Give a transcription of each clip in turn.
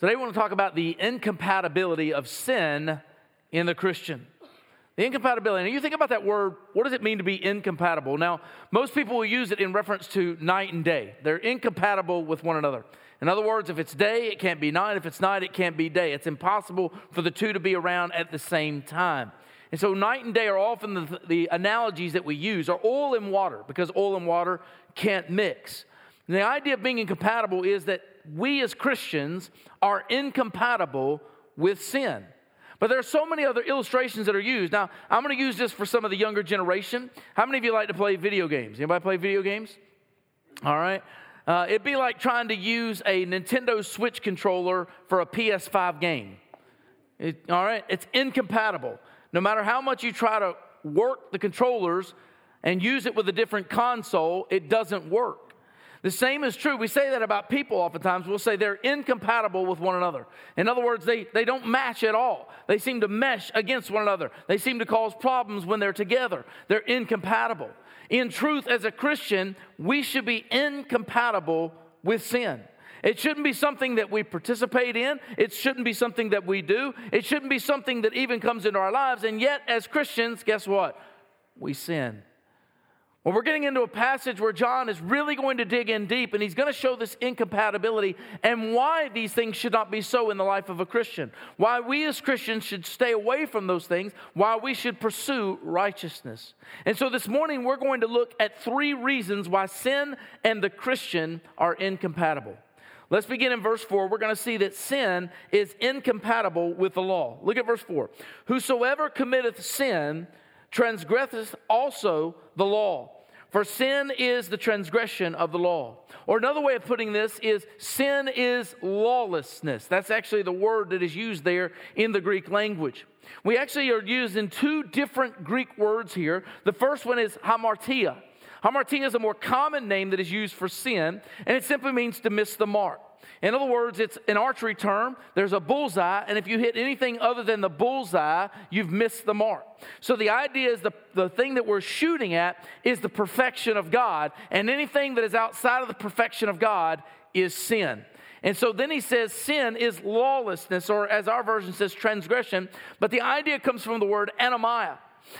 Today, we want to talk about the incompatibility of sin in the Christian. The incompatibility. And you think about that word, what does it mean to be incompatible? Now, most people will use it in reference to night and day. They're incompatible with one another. In other words, if it's day, it can't be night. If it's night, it can't be day. It's impossible for the two to be around at the same time. And so, night and day are often the, the analogies that we use, are oil and water, because oil and water can't mix. And the idea of being incompatible is that we as Christians are incompatible with sin. But there are so many other illustrations that are used. Now, I'm going to use this for some of the younger generation. How many of you like to play video games? Anybody play video games? All right. Uh, it'd be like trying to use a Nintendo Switch controller for a PS5 game. It, all right, it's incompatible. No matter how much you try to work the controllers and use it with a different console, it doesn't work. The same is true. We say that about people oftentimes. We'll say they're incompatible with one another. In other words, they, they don't match at all. They seem to mesh against one another. They seem to cause problems when they're together. They're incompatible. In truth, as a Christian, we should be incompatible with sin. It shouldn't be something that we participate in. It shouldn't be something that we do. It shouldn't be something that even comes into our lives. And yet, as Christians, guess what? We sin. Well, we're getting into a passage where John is really going to dig in deep and he's going to show this incompatibility and why these things should not be so in the life of a Christian. Why we as Christians should stay away from those things, why we should pursue righteousness. And so this morning we're going to look at three reasons why sin and the Christian are incompatible. Let's begin in verse 4. We're going to see that sin is incompatible with the law. Look at verse 4. Whosoever committeth sin transgresseth also the law. For sin is the transgression of the law. Or another way of putting this is sin is lawlessness. That's actually the word that is used there in the Greek language. We actually are using two different Greek words here. The first one is hamartia. Hamartia is a more common name that is used for sin, and it simply means to miss the mark. In other words, it's an archery term. There's a bullseye, and if you hit anything other than the bullseye, you've missed the mark. So the idea is the, the thing that we're shooting at is the perfection of God, and anything that is outside of the perfection of God is sin. And so then he says sin is lawlessness, or as our version says, transgression. But the idea comes from the word anomia.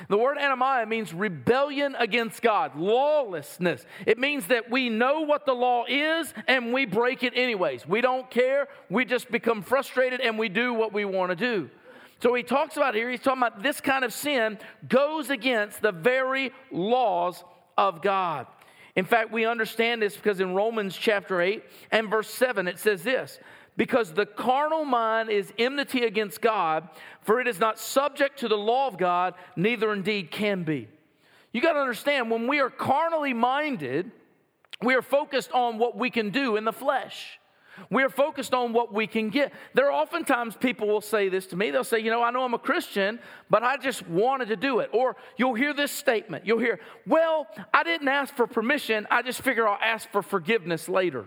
The word anomia means rebellion against God, lawlessness. It means that we know what the law is and we break it anyways. We don't care. We just become frustrated and we do what we want to do. So he talks about here, he's talking about this kind of sin goes against the very laws of God. In fact, we understand this because in Romans chapter 8 and verse 7, it says this because the carnal mind is enmity against God, for it is not subject to the law of God, neither indeed can be. You got to understand, when we are carnally minded, we are focused on what we can do in the flesh. We are focused on what we can get. There are oftentimes people will say this to me. They'll say, You know, I know I'm a Christian, but I just wanted to do it. Or you'll hear this statement. You'll hear, Well, I didn't ask for permission. I just figure I'll ask for forgiveness later.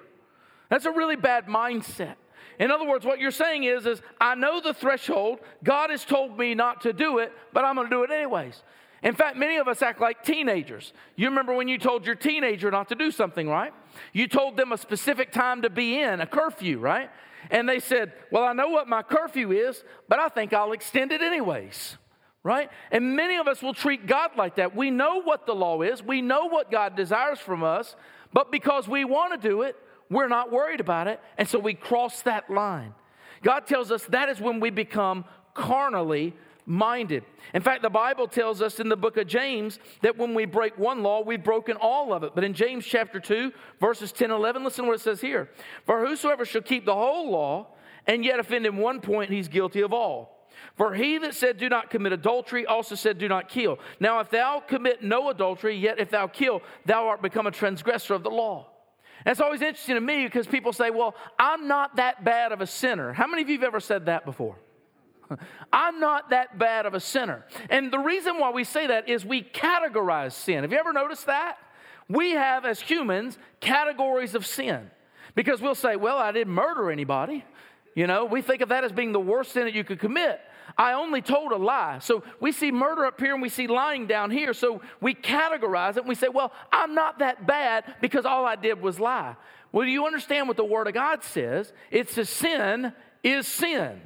That's a really bad mindset. In other words, what you're saying is, is I know the threshold. God has told me not to do it, but I'm going to do it anyways. In fact, many of us act like teenagers. You remember when you told your teenager not to do something, right? You told them a specific time to be in, a curfew, right? And they said, Well, I know what my curfew is, but I think I'll extend it anyways, right? And many of us will treat God like that. We know what the law is, we know what God desires from us, but because we want to do it, we're not worried about it. And so we cross that line. God tells us that is when we become carnally minded. In fact, the Bible tells us in the book of James that when we break one law, we've broken all of it. But in James chapter 2, verses 10 and 11, listen what it says here. For whosoever shall keep the whole law and yet offend in one point, he's guilty of all. For he that said, Do not commit adultery, also said, Do not kill. Now, if thou commit no adultery, yet if thou kill, thou art become a transgressor of the law. It's always interesting to me because people say, Well, I'm not that bad of a sinner. How many of you have ever said that before? I'm not that bad of a sinner. And the reason why we say that is we categorize sin. Have you ever noticed that? We have, as humans, categories of sin. Because we'll say, Well, I didn't murder anybody. You know, we think of that as being the worst sin that you could commit. I only told a lie. So we see murder up here and we see lying down here. So we categorize it and we say, well, I'm not that bad because all I did was lie. Well, do you understand what the Word of God says? It's a sin is sin.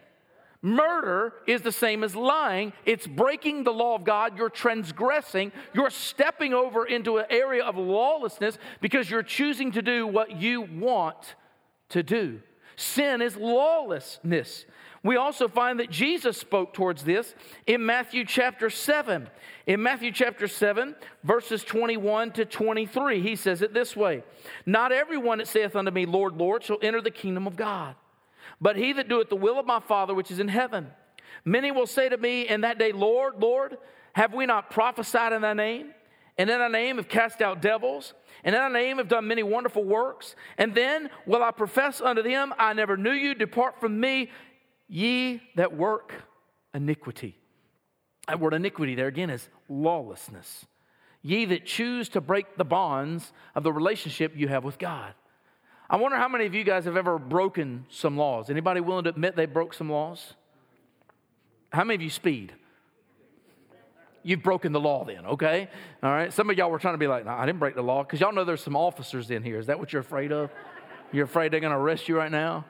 Murder is the same as lying. It's breaking the law of God. You're transgressing. You're stepping over into an area of lawlessness because you're choosing to do what you want to do. Sin is lawlessness. We also find that Jesus spoke towards this in Matthew chapter 7. In Matthew chapter 7, verses 21 to 23, he says it this way Not everyone that saith unto me, Lord, Lord, shall enter the kingdom of God, but he that doeth the will of my Father which is in heaven. Many will say to me in that day, Lord, Lord, have we not prophesied in thy name? And in thy name have cast out devils, and in thy name have done many wonderful works. And then will I profess unto them, I never knew you, depart from me, Ye that work iniquity. That word iniquity there again is lawlessness. Ye that choose to break the bonds of the relationship you have with God. I wonder how many of you guys have ever broken some laws. Anybody willing to admit they broke some laws? How many of you speed? You've broken the law then, okay? All right. Some of y'all were trying to be like, no, I didn't break the law because y'all know there's some officers in here. Is that what you're afraid of? You're afraid they're going to arrest you right now?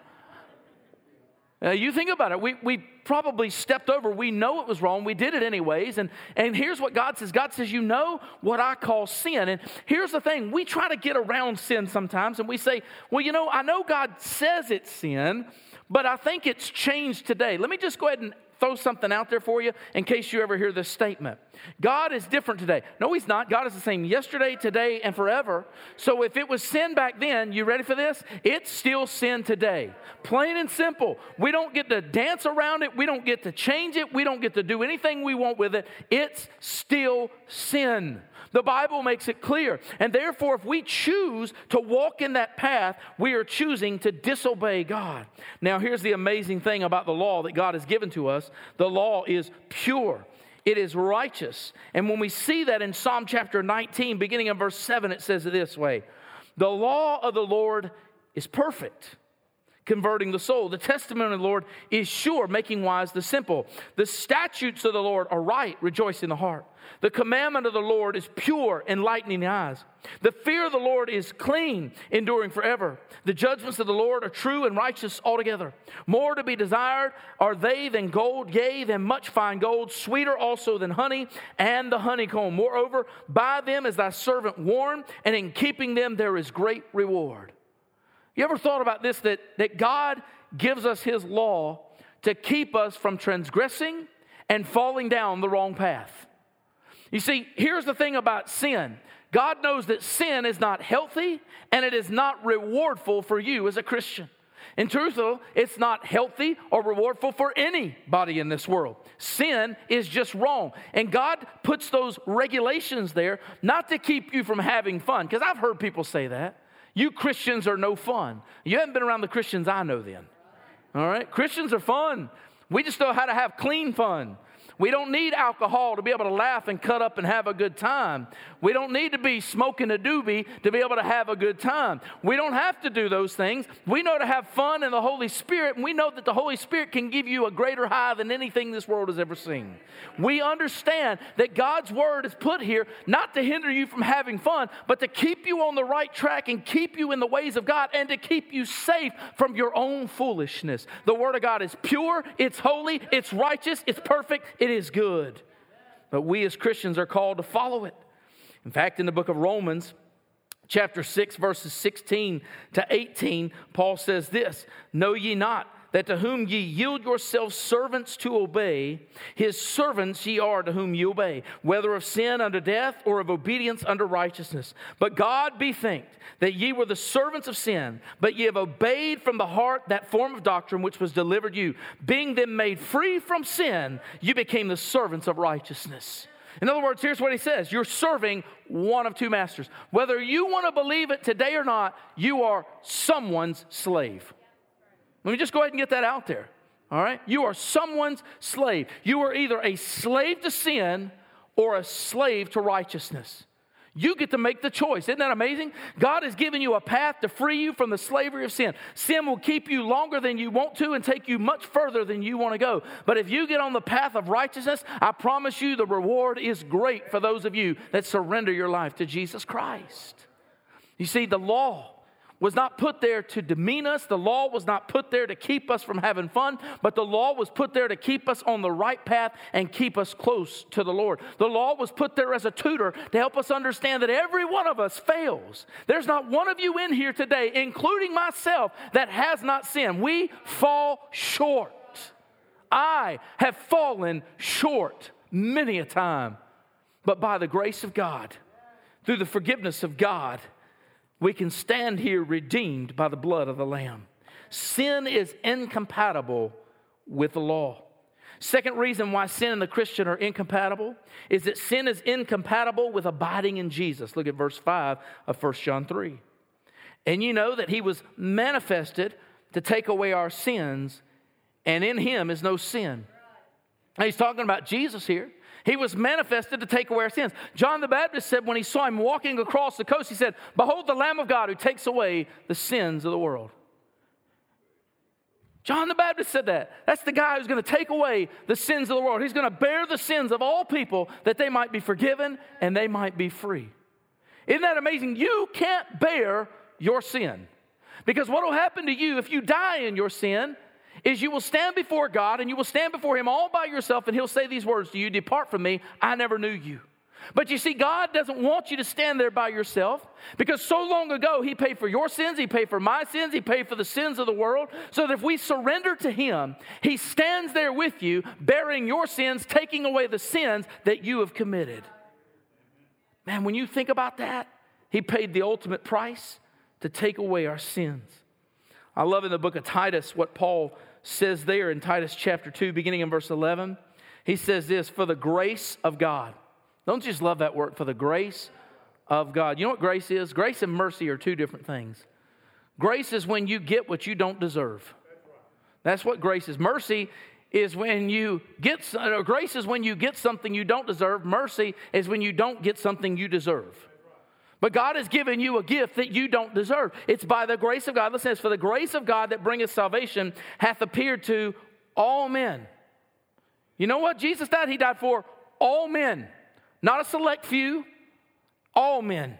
Uh, you think about it. We, we probably stepped over. We know it was wrong. We did it anyways. And, and here's what God says God says, You know what I call sin. And here's the thing we try to get around sin sometimes and we say, Well, you know, I know God says it's sin, but I think it's changed today. Let me just go ahead and throw something out there for you in case you ever hear this statement. God is different today. No, He's not. God is the same yesterday, today, and forever. So if it was sin back then, you ready for this? It's still sin today. Plain and simple. We don't get to dance around it. We don't get to change it. We don't get to do anything we want with it. It's still sin. The Bible makes it clear. And therefore, if we choose to walk in that path, we are choosing to disobey God. Now, here's the amazing thing about the law that God has given to us the law is pure. It is righteous. And when we see that in Psalm chapter 19, beginning in verse 7, it says it this way The law of the Lord is perfect converting the soul. The testimony of the Lord is sure, making wise the simple. The statutes of the Lord are right, rejoicing the heart. The commandment of the Lord is pure, enlightening the eyes. The fear of the Lord is clean, enduring forever. The judgments of the Lord are true and righteous altogether. More to be desired are they than gold, yea, than much fine gold, sweeter also than honey and the honeycomb. Moreover, by them is thy servant warned, and in keeping them there is great reward. You ever thought about this that, that God gives us His law to keep us from transgressing and falling down the wrong path? You see, here's the thing about sin God knows that sin is not healthy and it is not rewardful for you as a Christian. In truth, though, it's not healthy or rewardful for anybody in this world. Sin is just wrong. And God puts those regulations there not to keep you from having fun, because I've heard people say that. You Christians are no fun. You haven't been around the Christians I know then. All right? Christians are fun. We just know how to have clean fun. We don't need alcohol to be able to laugh and cut up and have a good time. We don't need to be smoking a doobie to be able to have a good time. We don't have to do those things. We know to have fun in the Holy Spirit, and we know that the Holy Spirit can give you a greater high than anything this world has ever seen. We understand that God's Word is put here not to hinder you from having fun, but to keep you on the right track and keep you in the ways of God and to keep you safe from your own foolishness. The Word of God is pure, it's holy, it's righteous, it's perfect, it is good. But we as Christians are called to follow it. In fact, in the book of Romans, chapter 6, verses 16 to 18, Paul says this Know ye not that to whom ye yield yourselves servants to obey, his servants ye are to whom ye obey, whether of sin unto death or of obedience unto righteousness. But God be thanked that ye were the servants of sin, but ye have obeyed from the heart that form of doctrine which was delivered you. Being then made free from sin, you became the servants of righteousness. In other words, here's what he says You're serving one of two masters. Whether you want to believe it today or not, you are someone's slave. Let me just go ahead and get that out there. All right? You are someone's slave. You are either a slave to sin or a slave to righteousness. You get to make the choice. Isn't that amazing? God has given you a path to free you from the slavery of sin. Sin will keep you longer than you want to and take you much further than you want to go. But if you get on the path of righteousness, I promise you the reward is great for those of you that surrender your life to Jesus Christ. You see, the law was not put there to demean us. The law was not put there to keep us from having fun, but the law was put there to keep us on the right path and keep us close to the Lord. The law was put there as a tutor to help us understand that every one of us fails. There's not one of you in here today, including myself, that has not sinned. We fall short. I have fallen short many a time, but by the grace of God, through the forgiveness of God, we can stand here redeemed by the blood of the Lamb. Sin is incompatible with the law. Second reason why sin and the Christian are incompatible is that sin is incompatible with abiding in Jesus. Look at verse 5 of 1 John 3. And you know that he was manifested to take away our sins, and in him is no sin. Now he's talking about Jesus here. He was manifested to take away our sins. John the Baptist said when he saw him walking across the coast, he said, Behold the Lamb of God who takes away the sins of the world. John the Baptist said that. That's the guy who's going to take away the sins of the world. He's going to bear the sins of all people that they might be forgiven and they might be free. Isn't that amazing? You can't bear your sin. Because what will happen to you if you die in your sin is you will stand before God and you will stand before Him all by yourself, and He'll say these words to you Depart from me, I never knew you. But you see, God doesn't want you to stand there by yourself because so long ago He paid for your sins, He paid for my sins, He paid for the sins of the world. So that if we surrender to Him, He stands there with you, bearing your sins, taking away the sins that you have committed. Man, when you think about that, He paid the ultimate price to take away our sins. I love in the book of Titus what Paul says there in Titus chapter 2, beginning in verse 11. He says this For the grace of God. Don't you just love that word, for the grace of God. You know what grace is? Grace and mercy are two different things. Grace is when you get what you don't deserve. That's what grace is. Mercy is when you get, uh, grace is when you get something you don't deserve. Mercy is when you don't get something you deserve. But God has given you a gift that you don't deserve. It's by the grace of God. Listen, it's for the grace of God that bringeth salvation hath appeared to all men. You know what? Jesus died, He died for all men, not a select few, all men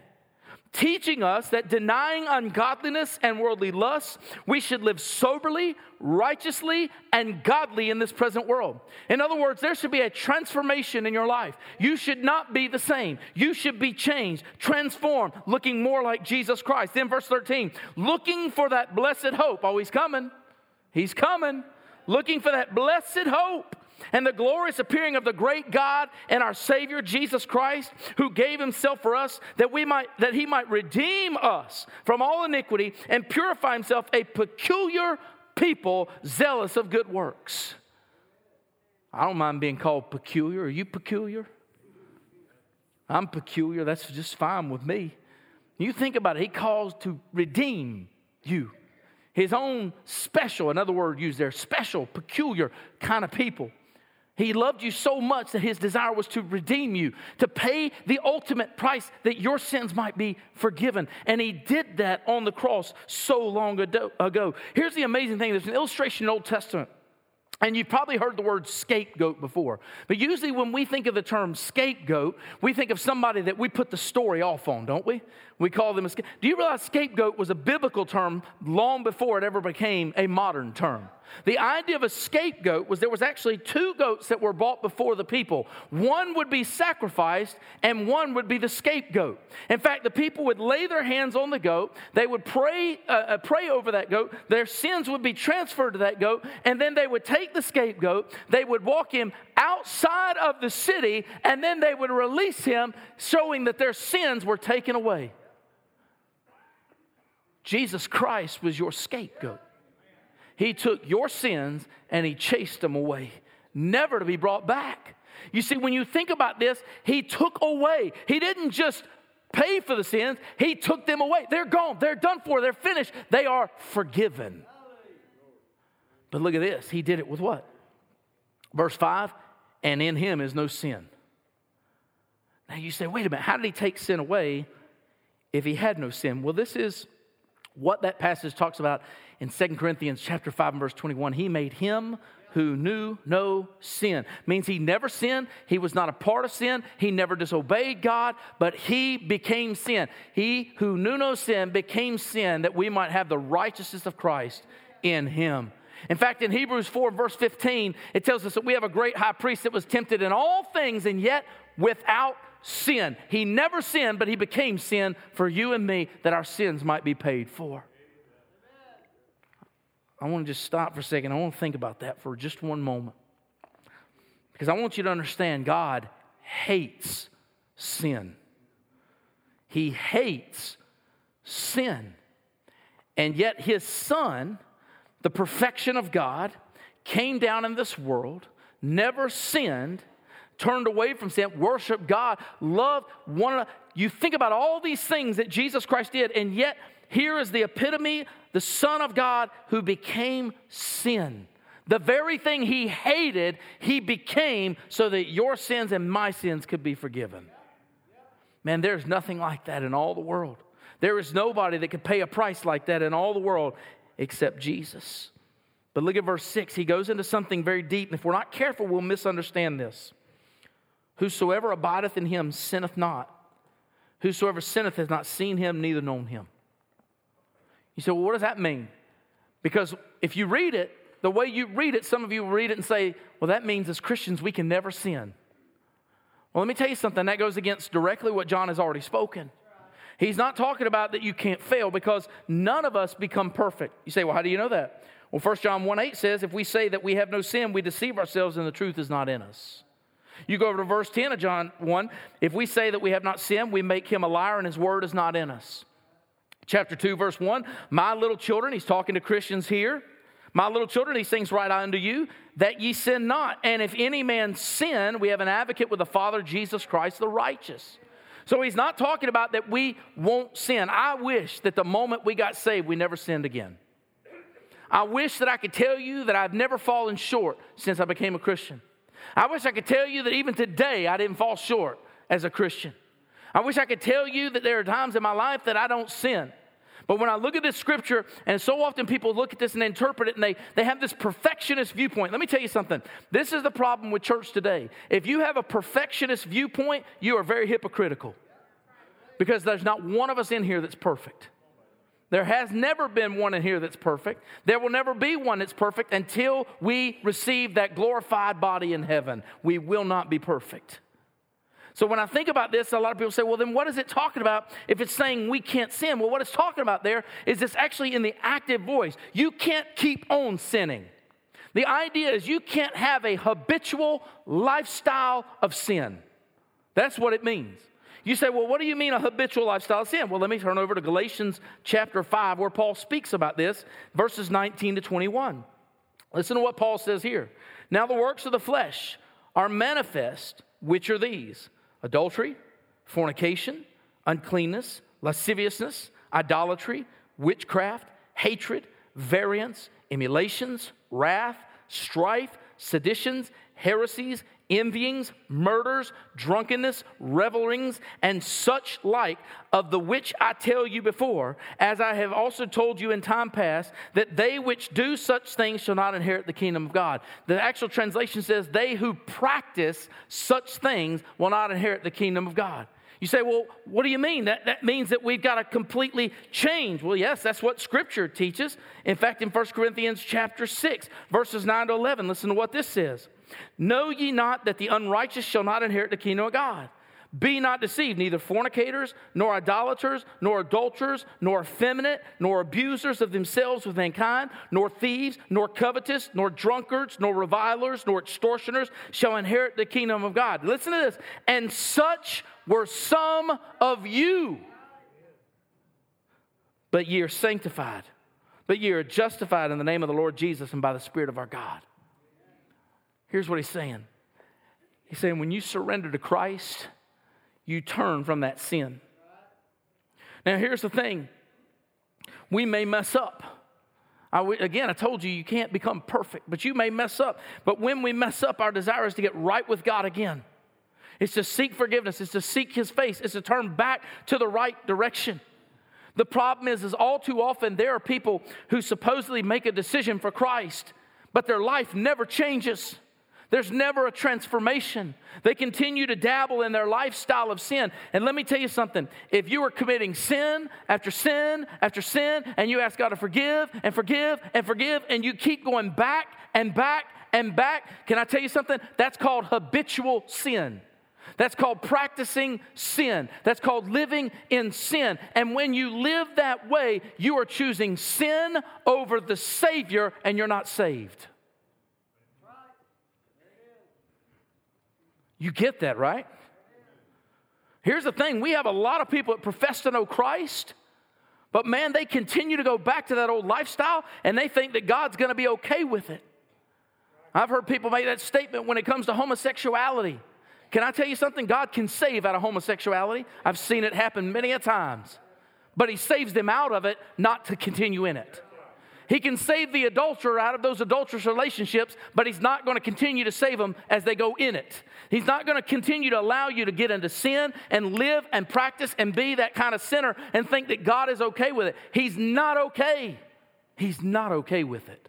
teaching us that denying ungodliness and worldly lusts, we should live soberly, righteously, and godly in this present world. In other words, there should be a transformation in your life. You should not be the same. You should be changed, transformed, looking more like Jesus Christ. Then, verse 13, looking for that blessed hope. Oh, he's coming. He's coming. Looking for that blessed hope and the glorious appearing of the great God and our Savior Jesus Christ, who gave himself for us that we might that he might redeem us from all iniquity and purify himself a peculiar people zealous of good works. I don't mind being called peculiar. Are you peculiar? I'm peculiar. That's just fine with me. You think about it, he calls to redeem you. His own special, another word used there, special, peculiar kind of people. He loved you so much that his desire was to redeem you, to pay the ultimate price that your sins might be forgiven. And he did that on the cross so long ago. Here's the amazing thing there's an illustration in the Old Testament. And you've probably heard the word scapegoat before. But usually, when we think of the term scapegoat, we think of somebody that we put the story off on, don't we? We call them a scapegoat. Do you realize scapegoat was a biblical term long before it ever became a modern term? The idea of a scapegoat was there was actually two goats that were brought before the people. One would be sacrificed and one would be the scapegoat. In fact, the people would lay their hands on the goat, they would pray uh, uh, pray over that goat, their sins would be transferred to that goat, and then they would take the scapegoat, they would walk him outside of the city, and then they would release him showing that their sins were taken away. Jesus Christ was your scapegoat. He took your sins and he chased them away, never to be brought back. You see, when you think about this, he took away. He didn't just pay for the sins, he took them away. They're gone, they're done for, they're finished, they are forgiven. But look at this. He did it with what? Verse 5 and in him is no sin. Now you say, wait a minute, how did he take sin away if he had no sin? Well, this is what that passage talks about in 2 Corinthians chapter 5 and verse 21. He made him who knew no sin. Means he never sinned, he was not a part of sin, he never disobeyed God, but he became sin. He who knew no sin became sin that we might have the righteousness of Christ in him. In fact, in Hebrews 4, verse 15, it tells us that we have a great high priest that was tempted in all things and yet without sin. He never sinned, but he became sin for you and me that our sins might be paid for. I want to just stop for a second. I want to think about that for just one moment. Because I want you to understand God hates sin. He hates sin. And yet, his son, the perfection of God, came down in this world, never sinned, turned away from sin, worship God, love one another. You think about all these things that Jesus Christ did, and yet here is the epitome, the Son of God who became sin. The very thing he hated, he became so that your sins and my sins could be forgiven. Man, there's nothing like that in all the world. There is nobody that could pay a price like that in all the world except Jesus. But look at verse 6. He goes into something very deep. And if we're not careful, we'll misunderstand this. Whosoever abideth in him sinneth not. Whosoever sinneth has not seen him, neither known him. You say, well, what does that mean? Because if you read it, the way you read it, some of you read it and say, well, that means as Christians we can never sin. Well, let me tell you something. That goes against directly what John has already spoken. He's not talking about that you can't fail because none of us become perfect. You say, well, how do you know that? Well, 1 John 1 8 says, if we say that we have no sin, we deceive ourselves and the truth is not in us. You go over to verse 10 of John 1. If we say that we have not sinned, we make him a liar and his word is not in us. Chapter 2, verse 1 My little children, he's talking to Christians here. My little children, these things write unto you, that ye sin not. And if any man sin, we have an advocate with the Father, Jesus Christ the righteous. So he's not talking about that we won't sin. I wish that the moment we got saved, we never sinned again. I wish that I could tell you that I've never fallen short since I became a Christian. I wish I could tell you that even today I didn't fall short as a Christian. I wish I could tell you that there are times in my life that I don't sin. But when I look at this scripture, and so often people look at this and interpret it, and they, they have this perfectionist viewpoint. Let me tell you something. This is the problem with church today. If you have a perfectionist viewpoint, you are very hypocritical. Because there's not one of us in here that's perfect. There has never been one in here that's perfect. There will never be one that's perfect until we receive that glorified body in heaven. We will not be perfect. So when I think about this, a lot of people say, well, then what is it talking about if it's saying we can't sin? Well, what it's talking about there is it's actually in the active voice. You can't keep on sinning. The idea is you can't have a habitual lifestyle of sin. That's what it means. You say, well, what do you mean a habitual lifestyle of sin? Well, let me turn over to Galatians chapter 5, where Paul speaks about this, verses 19 to 21. Listen to what Paul says here. Now, the works of the flesh are manifest, which are these adultery, fornication, uncleanness, lasciviousness, idolatry, witchcraft, hatred, variance, emulations, wrath, strife, seditions, heresies, envyings, murders, drunkenness, revelings, and such like, of the which I tell you before, as I have also told you in time past, that they which do such things shall not inherit the kingdom of God. The actual translation says, They who practice such things will not inherit the kingdom of God. You say, well, what do you mean? That, that means that we've got to completely change. Well, yes, that's what Scripture teaches. In fact, in 1 Corinthians chapter 6, verses 9 to 11, listen to what this says. Know ye not that the unrighteous shall not inherit the kingdom of God? Be not deceived, neither fornicators, nor idolaters, nor adulterers, nor effeminate, nor abusers of themselves with mankind, nor thieves, nor covetous, nor drunkards, nor revilers, nor extortioners shall inherit the kingdom of God. Listen to this. And such were some of you. But ye are sanctified, but ye are justified in the name of the Lord Jesus and by the Spirit of our God. Here's what he's saying He's saying, when you surrender to Christ, you turn from that sin. Now, here's the thing we may mess up. I, again, I told you you can't become perfect, but you may mess up. But when we mess up, our desire is to get right with God again. It's to seek forgiveness, it's to seek His face, it's to turn back to the right direction. The problem is, is all too often there are people who supposedly make a decision for Christ, but their life never changes. There's never a transformation. They continue to dabble in their lifestyle of sin. And let me tell you something if you are committing sin after sin after sin, and you ask God to forgive and forgive and forgive, and you keep going back and back and back, can I tell you something? That's called habitual sin. That's called practicing sin. That's called living in sin. And when you live that way, you are choosing sin over the Savior, and you're not saved. You get that, right? Here's the thing we have a lot of people that profess to know Christ, but man, they continue to go back to that old lifestyle and they think that God's gonna be okay with it. I've heard people make that statement when it comes to homosexuality. Can I tell you something? God can save out of homosexuality. I've seen it happen many a times. But He saves them out of it, not to continue in it. He can save the adulterer out of those adulterous relationships, but He's not going to continue to save them as they go in it. He's not going to continue to allow you to get into sin and live and practice and be that kind of sinner and think that God is okay with it. He's not okay. He's not okay with it.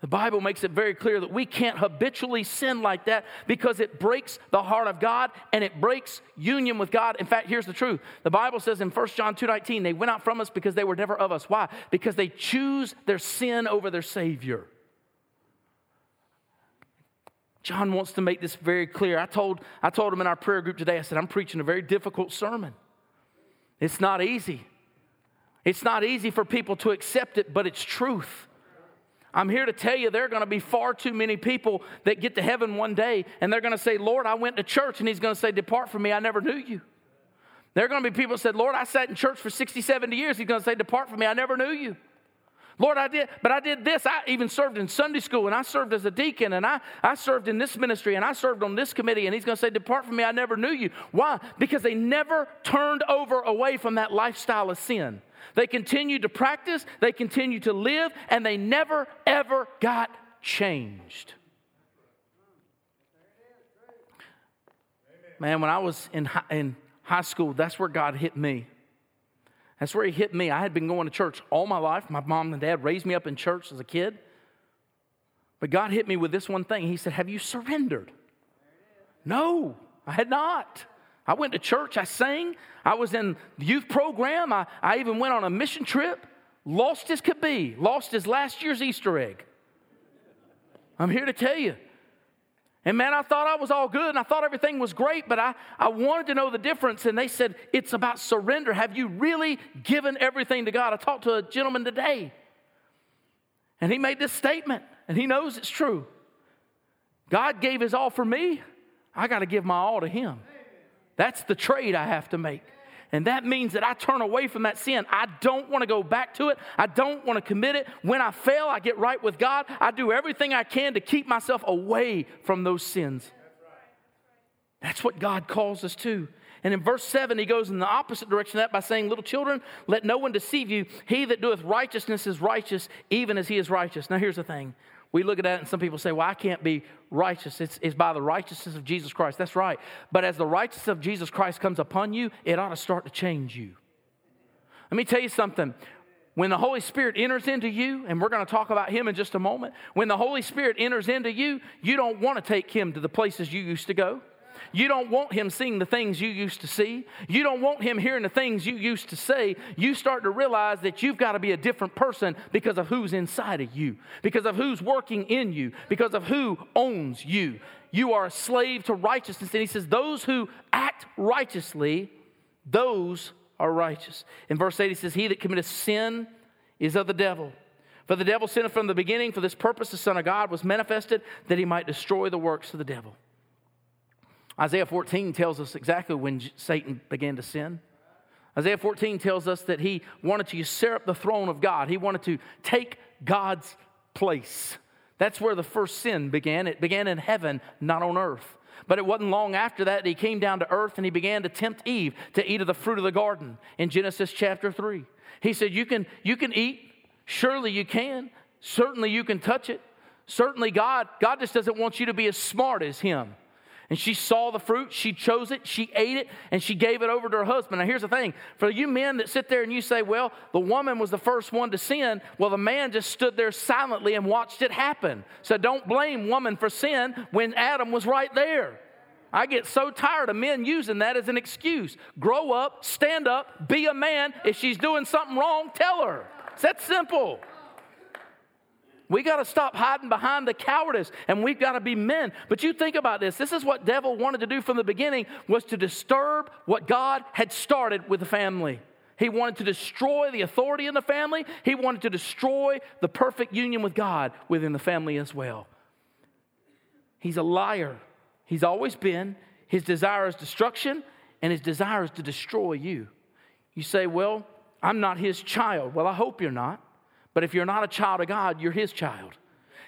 The Bible makes it very clear that we can't habitually sin like that because it breaks the heart of God and it breaks union with God. In fact, here's the truth. The Bible says in 1 John 2:19, they went out from us because they were never of us. Why? Because they choose their sin over their Savior. John wants to make this very clear. I told, I told him in our prayer group today, I said, I'm preaching a very difficult sermon. It's not easy. It's not easy for people to accept it, but it's truth. I'm here to tell you there are going to be far too many people that get to heaven one day and they're going to say, Lord, I went to church. And He's going to say, Depart from me, I never knew you. There are going to be people that said, Lord, I sat in church for 60, 70 years. He's going to say, Depart from me, I never knew you. Lord, I did, but I did this. I even served in Sunday school and I served as a deacon and I, I served in this ministry and I served on this committee. And he's going to say, Depart from me, I never knew you. Why? Because they never turned over away from that lifestyle of sin. They continued to practice, they continued to live, and they never, ever got changed. Man, when I was in high, in high school, that's where God hit me. That's where He hit me. I had been going to church all my life. My mom and dad raised me up in church as a kid. But God hit me with this one thing. He said, Have you surrendered? No, I had not. I went to church, I sang, I was in the youth program, I, I even went on a mission trip, lost as could be, lost as last year's Easter egg. I'm here to tell you. And man, I thought I was all good and I thought everything was great, but I, I wanted to know the difference. And they said, It's about surrender. Have you really given everything to God? I talked to a gentleman today, and he made this statement, and he knows it's true. God gave his all for me, I got to give my all to him. That's the trade I have to make. And that means that I turn away from that sin. I don't want to go back to it. I don't want to commit it. When I fail, I get right with God. I do everything I can to keep myself away from those sins. That's what God calls us to. And in verse 7, he goes in the opposite direction of that by saying, Little children, let no one deceive you. He that doeth righteousness is righteous, even as he is righteous. Now, here's the thing we look at that and some people say, well, I can't be righteous. It's, it's by the righteousness of Jesus Christ. That's right. But as the righteousness of Jesus Christ comes upon you, it ought to start to change you. Let me tell you something. When the Holy Spirit enters into you, and we're going to talk about Him in just a moment, when the Holy Spirit enters into you, you don't want to take Him to the places you used to go. You don't want him seeing the things you used to see. You don't want him hearing the things you used to say. You start to realize that you've got to be a different person because of who's inside of you, because of who's working in you, because of who owns you. You are a slave to righteousness. And he says, Those who act righteously, those are righteous. In verse 8, he says, He that committeth sin is of the devil. For the devil sinned from the beginning. For this purpose, the Son of God was manifested that he might destroy the works of the devil. Isaiah 14 tells us exactly when Satan began to sin. Isaiah 14 tells us that he wanted to usurp the throne of God, he wanted to take God's place. That's where the first sin began. It began in heaven, not on earth. But it wasn't long after that, that he came down to earth and he began to tempt Eve to eat of the fruit of the garden in Genesis chapter 3. He said, You can, you can eat, surely you can, certainly you can touch it. Certainly, God, God just doesn't want you to be as smart as him. And she saw the fruit, she chose it, she ate it, and she gave it over to her husband. Now, here's the thing for you men that sit there and you say, well, the woman was the first one to sin, well, the man just stood there silently and watched it happen. So don't blame woman for sin when Adam was right there. I get so tired of men using that as an excuse. Grow up, stand up, be a man. If she's doing something wrong, tell her. It's that simple. We got to stop hiding behind the cowardice and we've got to be men. But you think about this. This is what devil wanted to do from the beginning was to disturb what God had started with the family. He wanted to destroy the authority in the family. He wanted to destroy the perfect union with God within the family as well. He's a liar. He's always been. His desire is destruction and his desire is to destroy you. You say, Well, I'm not his child. Well, I hope you're not. But if you're not a child of God, you're his child.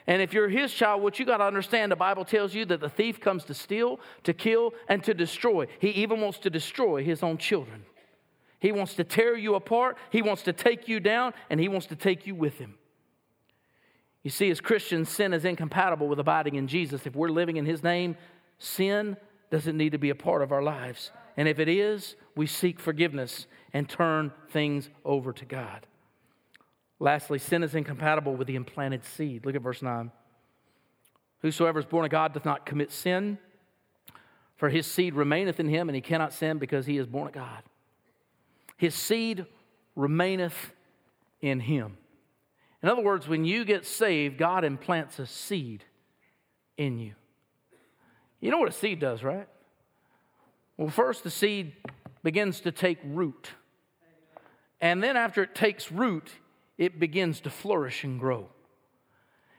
And if you're his child, what you got to understand, the Bible tells you that the thief comes to steal, to kill, and to destroy. He even wants to destroy his own children. He wants to tear you apart, he wants to take you down, and he wants to take you with him. You see, as Christians, sin is incompatible with abiding in Jesus. If we're living in his name, sin doesn't need to be a part of our lives. And if it is, we seek forgiveness and turn things over to God. Lastly, sin is incompatible with the implanted seed. Look at verse 9. Whosoever is born of God doth not commit sin, for his seed remaineth in him, and he cannot sin because he is born of God. His seed remaineth in him. In other words, when you get saved, God implants a seed in you. You know what a seed does, right? Well, first, the seed begins to take root. And then, after it takes root, it begins to flourish and grow.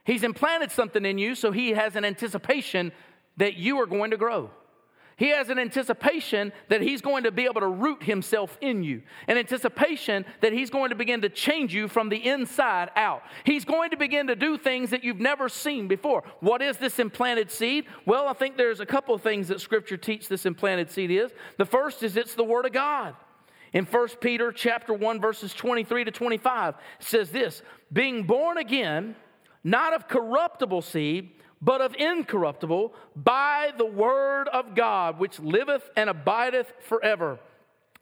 He's implanted something in you, so he has an anticipation that you are going to grow. He has an anticipation that he's going to be able to root himself in you, an anticipation that he's going to begin to change you from the inside out. He's going to begin to do things that you've never seen before. What is this implanted seed? Well, I think there's a couple of things that scripture teach this implanted seed is. The first is it's the word of God. In 1 Peter chapter 1 verses 23 to 25 says this, being born again not of corruptible seed but of incorruptible by the word of God which liveth and abideth forever.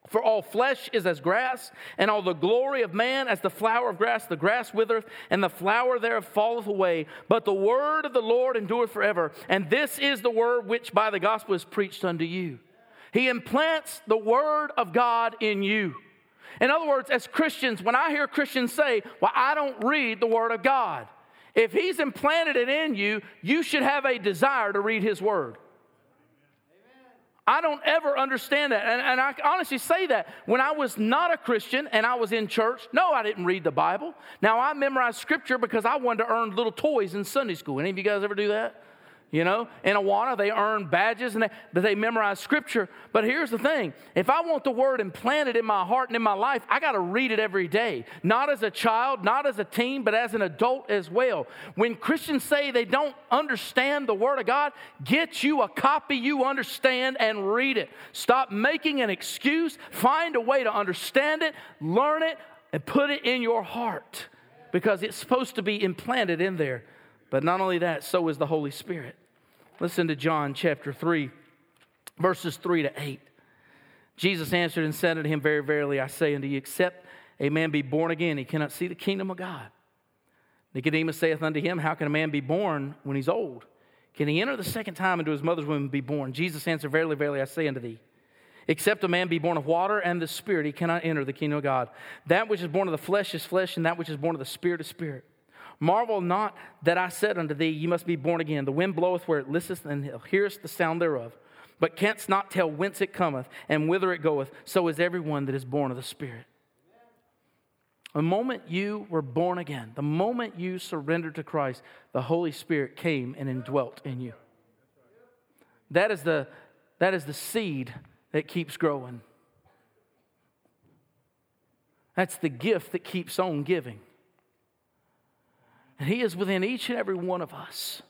For all flesh is as grass, and all the glory of man as the flower of grass. The grass withereth, and the flower thereof falleth away. But the word of the Lord endureth forever. And this is the word which by the gospel is preached unto you. He implants the Word of God in you. In other words, as Christians, when I hear Christians say, Well, I don't read the Word of God, if He's implanted it in you, you should have a desire to read His Word. I don't ever understand that. And, and, I honestly say that. When I was not a Christian and I was in church, no, I didn't read the Bible. Now, I memorized scripture because I wanted to earn little toys in Sunday school. Any of you guys ever do that? You know, in Awana, they earn badges and they, they memorize scripture. But here's the thing if I want the word implanted in my heart and in my life, I got to read it every day. Not as a child, not as a teen, but as an adult as well. When Christians say they don't understand the word of God, get you a copy you understand and read it. Stop making an excuse. Find a way to understand it, learn it, and put it in your heart because it's supposed to be implanted in there. But not only that, so is the Holy Spirit. Listen to John chapter 3, verses 3 to 8. Jesus answered and said unto him, Very verily I say unto you, except a man be born again, he cannot see the kingdom of God. Nicodemus saith unto him, How can a man be born when he's old? Can he enter the second time into his mother's womb and be born? Jesus answered, Verily, verily, I say unto thee, Except a man be born of water and the Spirit, he cannot enter the kingdom of God. That which is born of the flesh is flesh, and that which is born of the Spirit is spirit. Marvel not that I said unto thee, You must be born again. The wind bloweth where it listeth, and hearest the sound thereof, but canst not tell whence it cometh and whither it goeth. So is everyone that is born of the Spirit. The moment you were born again, the moment you surrendered to Christ, the Holy Spirit came and indwelt in you. That is the, that is the seed that keeps growing. That's the gift that keeps on giving. And He is within each and every one of us.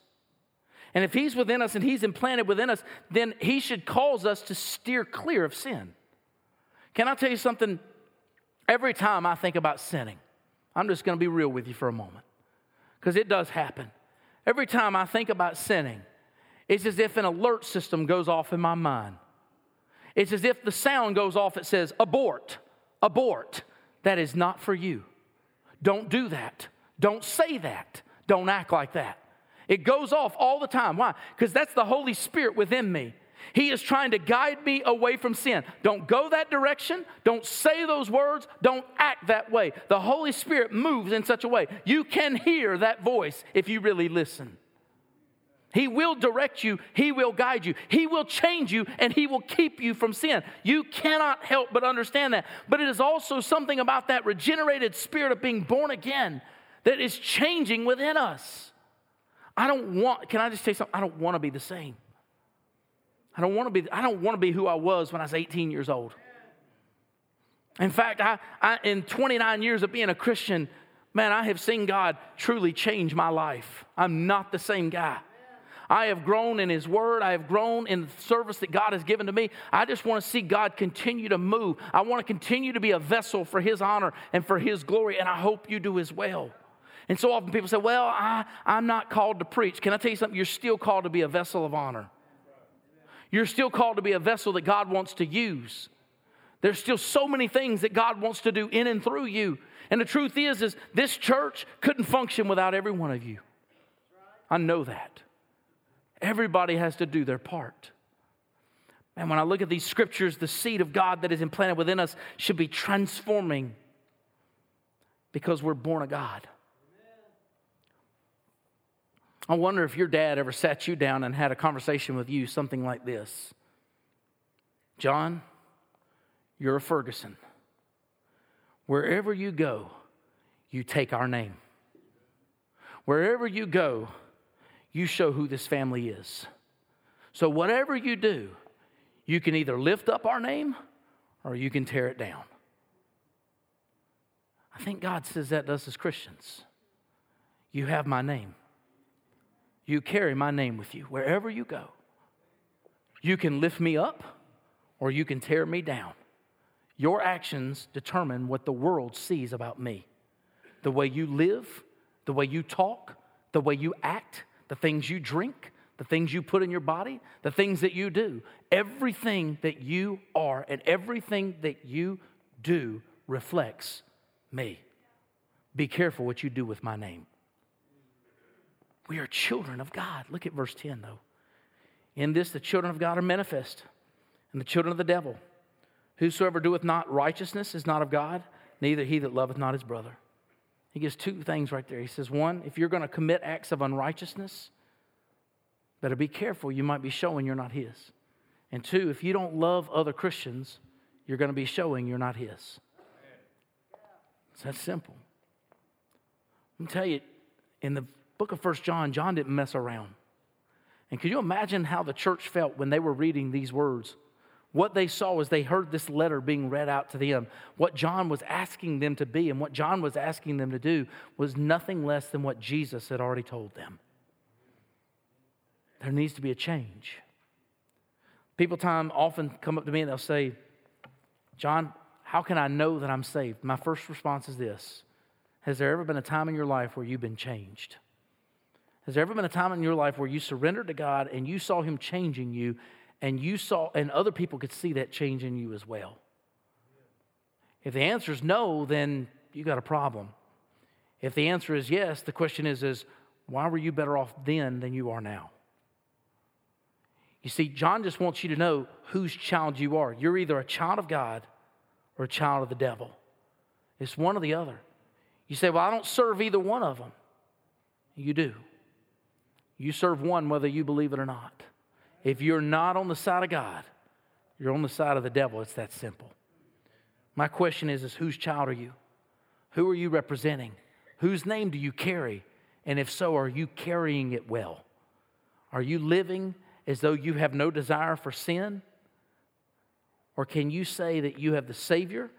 And if He's within us and He's implanted within us, then He should cause us to steer clear of sin. Can I tell you something? Every time I think about sinning, I'm just going to be real with you for a moment because it does happen. Every time I think about sinning, It's as if an alert system goes off in my mind. It's as if the sound goes off that says, abort, abort. That is not for you. Don't do that. Don't say that. Don't act like that. It goes off all the time. Why? Because that's the Holy Spirit within me. He is trying to guide me away from sin. Don't go that direction. Don't say those words. Don't act that way. The Holy Spirit moves in such a way. You can hear that voice if you really listen. He will direct you, He will guide you, He will change you, and He will keep you from sin. You cannot help but understand that. But it is also something about that regenerated spirit of being born again that is changing within us. I don't want, can I just say something? I don't want to be the same. I don't want to be, I don't want to be who I was when I was 18 years old. In fact, I, I, in 29 years of being a Christian, man, I have seen God truly change my life. I'm not the same guy. I have grown in His Word. I have grown in the service that God has given to me. I just want to see God continue to move. I want to continue to be a vessel for His honor and for His glory, and I hope you do as well. And so often people say, Well, I, I'm not called to preach. Can I tell you something? You're still called to be a vessel of honor. You're still called to be a vessel that God wants to use. There's still so many things that God wants to do in and through you. And the truth is, is this church couldn't function without every one of you. I know that. Everybody has to do their part. And when I look at these scriptures, the seed of God that is implanted within us should be transforming because we're born of God. I wonder if your dad ever sat you down and had a conversation with you, something like this John, you're a Ferguson. Wherever you go, you take our name. Wherever you go, you show who this family is. So, whatever you do, you can either lift up our name or you can tear it down. I think God says that to us as Christians. You have my name. You carry my name with you wherever you go. You can lift me up or you can tear me down. Your actions determine what the world sees about me. The way you live, the way you talk, the way you act, the things you drink, the things you put in your body, the things that you do. Everything that you are and everything that you do reflects me. Be careful what you do with my name. We are children of God. Look at verse 10, though. In this, the children of God are manifest, and the children of the devil. Whosoever doeth not righteousness is not of God, neither he that loveth not his brother. He gives two things right there. He says, one, if you're going to commit acts of unrighteousness, better be careful. You might be showing you're not His. And two, if you don't love other Christians, you're going to be showing you're not His. It's that simple. Let me tell you, in the book of First John, John didn't mess around. And can you imagine how the church felt when they were reading these words? What they saw was they heard this letter being read out to them. What John was asking them to be and what John was asking them to do was nothing less than what Jesus had already told them. There needs to be a change. People time often come up to me and they'll say, John, how can I know that I'm saved? My first response is this Has there ever been a time in your life where you've been changed? Has there ever been a time in your life where you surrendered to God and you saw Him changing you and you saw, and other people could see that change in you as well? If the answer is no, then you got a problem. If the answer is yes, the question is, is why were you better off then than you are now? You see, John just wants you to know whose child you are. You're either a child of God or a child of the devil. It's one or the other. You say, Well, I don't serve either one of them. You do. You serve one whether you believe it or not. If you're not on the side of God, you're on the side of the devil. It's that simple. My question is, is whose child are you? Who are you representing? Whose name do you carry? And if so, are you carrying it well? Are you living as though you have no desire for sin? Or can you say that you have the Savior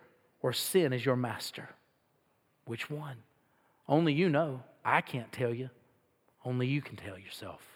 or sin as your master? Which one? Only you know. I can't tell you. Only you can tell yourself.